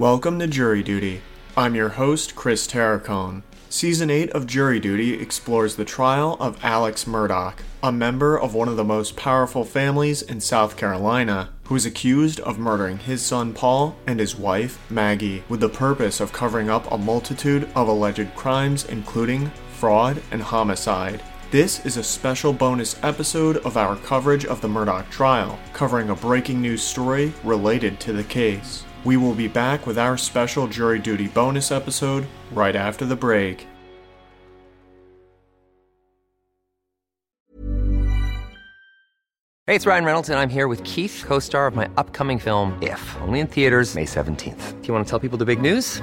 Welcome to Jury Duty. I'm your host, Chris Terracone. Season 8 of Jury Duty explores the trial of Alex Murdaugh, a member of one of the most powerful families in South Carolina, who is accused of murdering his son Paul and his wife Maggie with the purpose of covering up a multitude of alleged crimes, including fraud and homicide. This is a special bonus episode of our coverage of the Murdaugh trial, covering a breaking news story related to the case. We will be back with our special jury duty bonus episode right after the break. Hey, it's Ryan Reynolds, and I'm here with Keith, co star of my upcoming film, If, only in theaters, May 17th. Do you want to tell people the big news?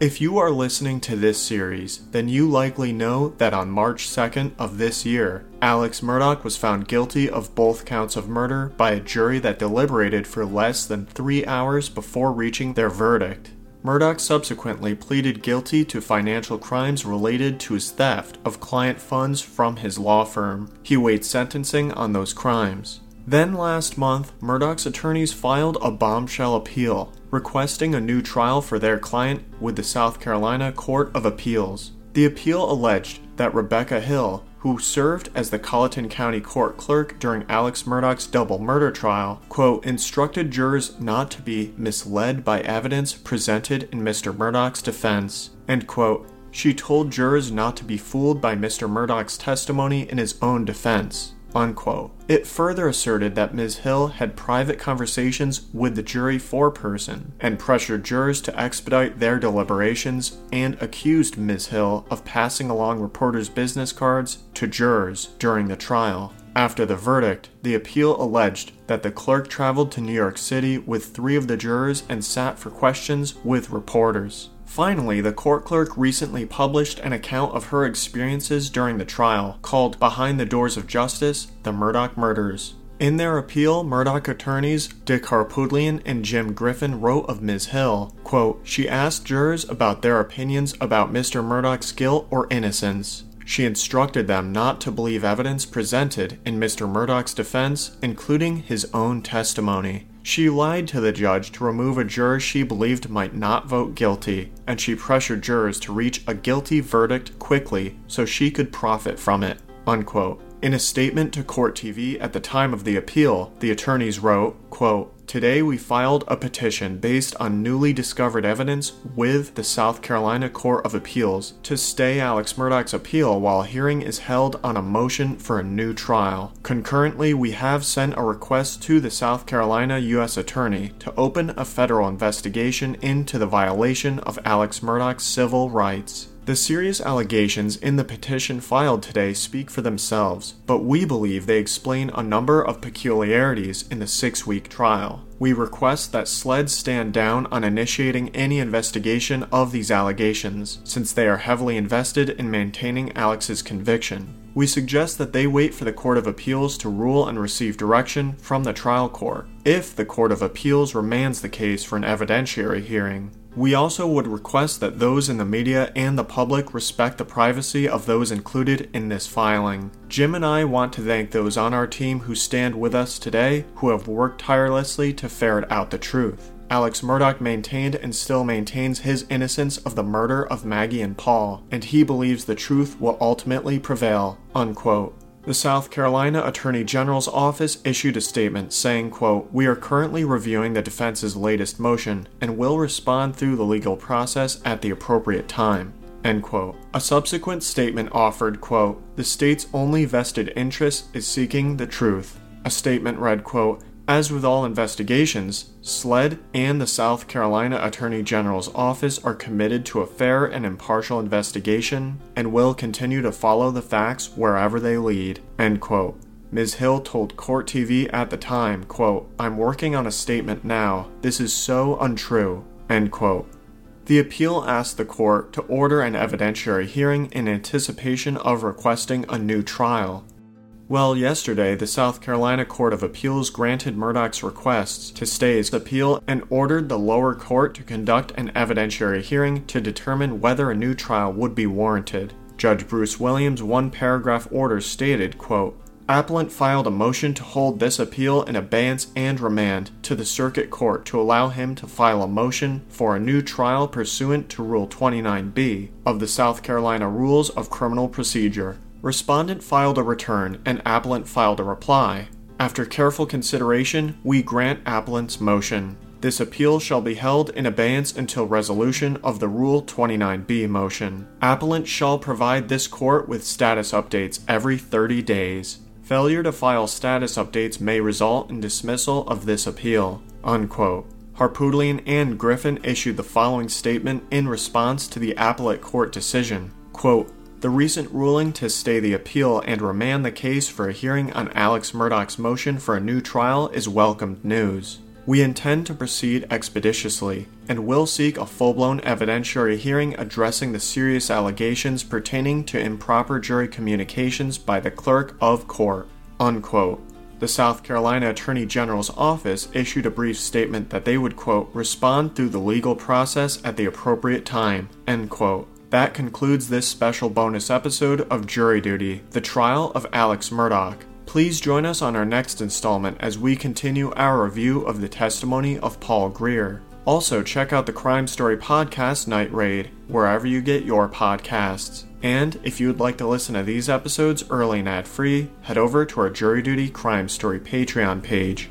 If you are listening to this series, then you likely know that on March 2nd of this year, Alex Murdaugh was found guilty of both counts of murder by a jury that deliberated for less than three hours before reaching their verdict. Murdaugh subsequently pleaded guilty to financial crimes related to his theft of client funds from his law firm. He waits sentencing on those crimes. Then last month, Murdaugh's attorneys filed a bombshell appeal requesting a new trial for their client with the South Carolina Court of Appeals. The appeal alleged that Rebecca Hill, who served as the Colleton County Court clerk during Alex Murdaugh's double murder trial, quote, instructed jurors not to be misled by evidence presented in Mr. Murdaugh's defense, end quote. She told jurors not to be fooled by Mr. Murdaugh's testimony in his own defense. Unquote. It further asserted that Ms. Hill had private conversations with the jury foreperson and pressured jurors to expedite their deliberations and accused Ms. Hill of passing along reporters' business cards to jurors during the trial. After the verdict, the appeal alleged that the clerk traveled to New York City with three of the jurors and sat for questions with reporters. Finally, the court clerk recently published an account of her experiences during the trial called Behind the Doors of Justice The Murdaugh Murders. In their appeal, Murdaugh attorneys Dick Harpootlian and Jim Griffin wrote of Ms. Hill, quote, She asked jurors about their opinions about Mr. Murdaugh's guilt or innocence. She instructed them not to believe evidence presented in Mr. Murdaugh's defense, including his own testimony. She lied to the judge to remove a juror she believed might not vote guilty, and she pressured jurors to reach a guilty verdict quickly so she could profit from it. Unquote. In a statement to Court TV at the time of the appeal, the attorneys wrote, quote, Today we filed a petition based on newly discovered evidence with the South Carolina Court of Appeals to stay Alex Murdaugh's appeal while hearing is held on a motion for a new trial. Concurrently, we have sent a request to the South Carolina U.S. Attorney to open a federal investigation into the violation of Alex Murdaugh's civil rights. The serious allegations in the petition filed today speak for themselves, but we believe they explain a number of peculiarities in the six week trial. We request that SLED stand down on initiating any investigation of these allegations, since they are heavily invested in maintaining Alex's conviction. We suggest that they wait for the Court of Appeals to rule and receive direction from the trial court, if the Court of Appeals remands the case for an evidentiary hearing. We also would request that those in the media and the public respect the privacy of those included in this filing. Jim and I want to thank those on our team who stand with us today who have worked tirelessly to ferret out the truth. Alex Murdaugh maintained and still maintains his innocence of the murder of Maggie and Paul, and he believes the truth will ultimately prevail. Unquote. The South Carolina Attorney General's office issued a statement saying, quote, "We are currently reviewing the defense's latest motion and will respond through the legal process at the appropriate time." End quote. A subsequent statement offered, quote, "The state's only vested interest is seeking the truth." A statement read, quote, as with all investigations, SLED and the South Carolina Attorney General's Office are committed to a fair and impartial investigation and will continue to follow the facts wherever they lead. End quote. Ms. Hill told Court TV at the time, quote, I'm working on a statement now. This is so untrue. End quote. The appeal asked the court to order an evidentiary hearing in anticipation of requesting a new trial. Well, yesterday, the South Carolina Court of Appeals granted Murdaugh's requests to stay his appeal and ordered the lower court to conduct an evidentiary hearing to determine whether a new trial would be warranted. Judge Bruce Williams' one paragraph order stated, quote, Appellant filed a motion to hold this appeal in abeyance and remand to the Circuit Court to allow him to file a motion for a new trial pursuant to Rule 29B of the South Carolina Rules of Criminal Procedure. Respondent filed a return and appellant filed a reply. After careful consideration, we grant appellant's motion. This appeal shall be held in abeyance until resolution of the Rule 29B motion. Appellant shall provide this court with status updates every 30 days. Failure to file status updates may result in dismissal of this appeal. Unquote. Harpootlian and Griffin issued the following statement in response to the appellate court decision. Quote, the recent ruling to stay the appeal and remand the case for a hearing on Alex Murdaugh's motion for a new trial is welcomed news. We intend to proceed expeditiously and will seek a full blown evidentiary hearing addressing the serious allegations pertaining to improper jury communications by the clerk of court. Unquote. The South Carolina Attorney General's office issued a brief statement that they would, quote, respond through the legal process at the appropriate time, end quote. That concludes this special bonus episode of Jury Duty The Trial of Alex Murdaugh. Please join us on our next installment as we continue our review of the testimony of Paul Greer. Also, check out the Crime Story Podcast Night Raid, wherever you get your podcasts. And if you would like to listen to these episodes early and ad free, head over to our Jury Duty Crime Story Patreon page.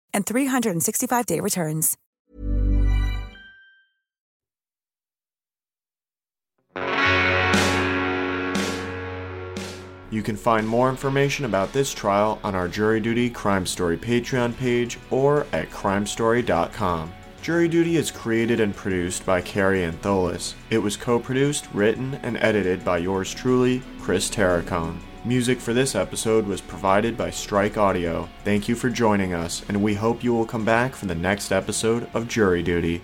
and 365-day returns. You can find more information about this trial on our Jury Duty Crime Story Patreon page or at crimestory.com. Jury Duty is created and produced by Kary Antholis. It was co produced, written, and edited by yours truly, Chris Terracone. Music for this episode was provided by Strike Audio. Thank you for joining us, and we hope you will come back for the next episode of Jury Duty.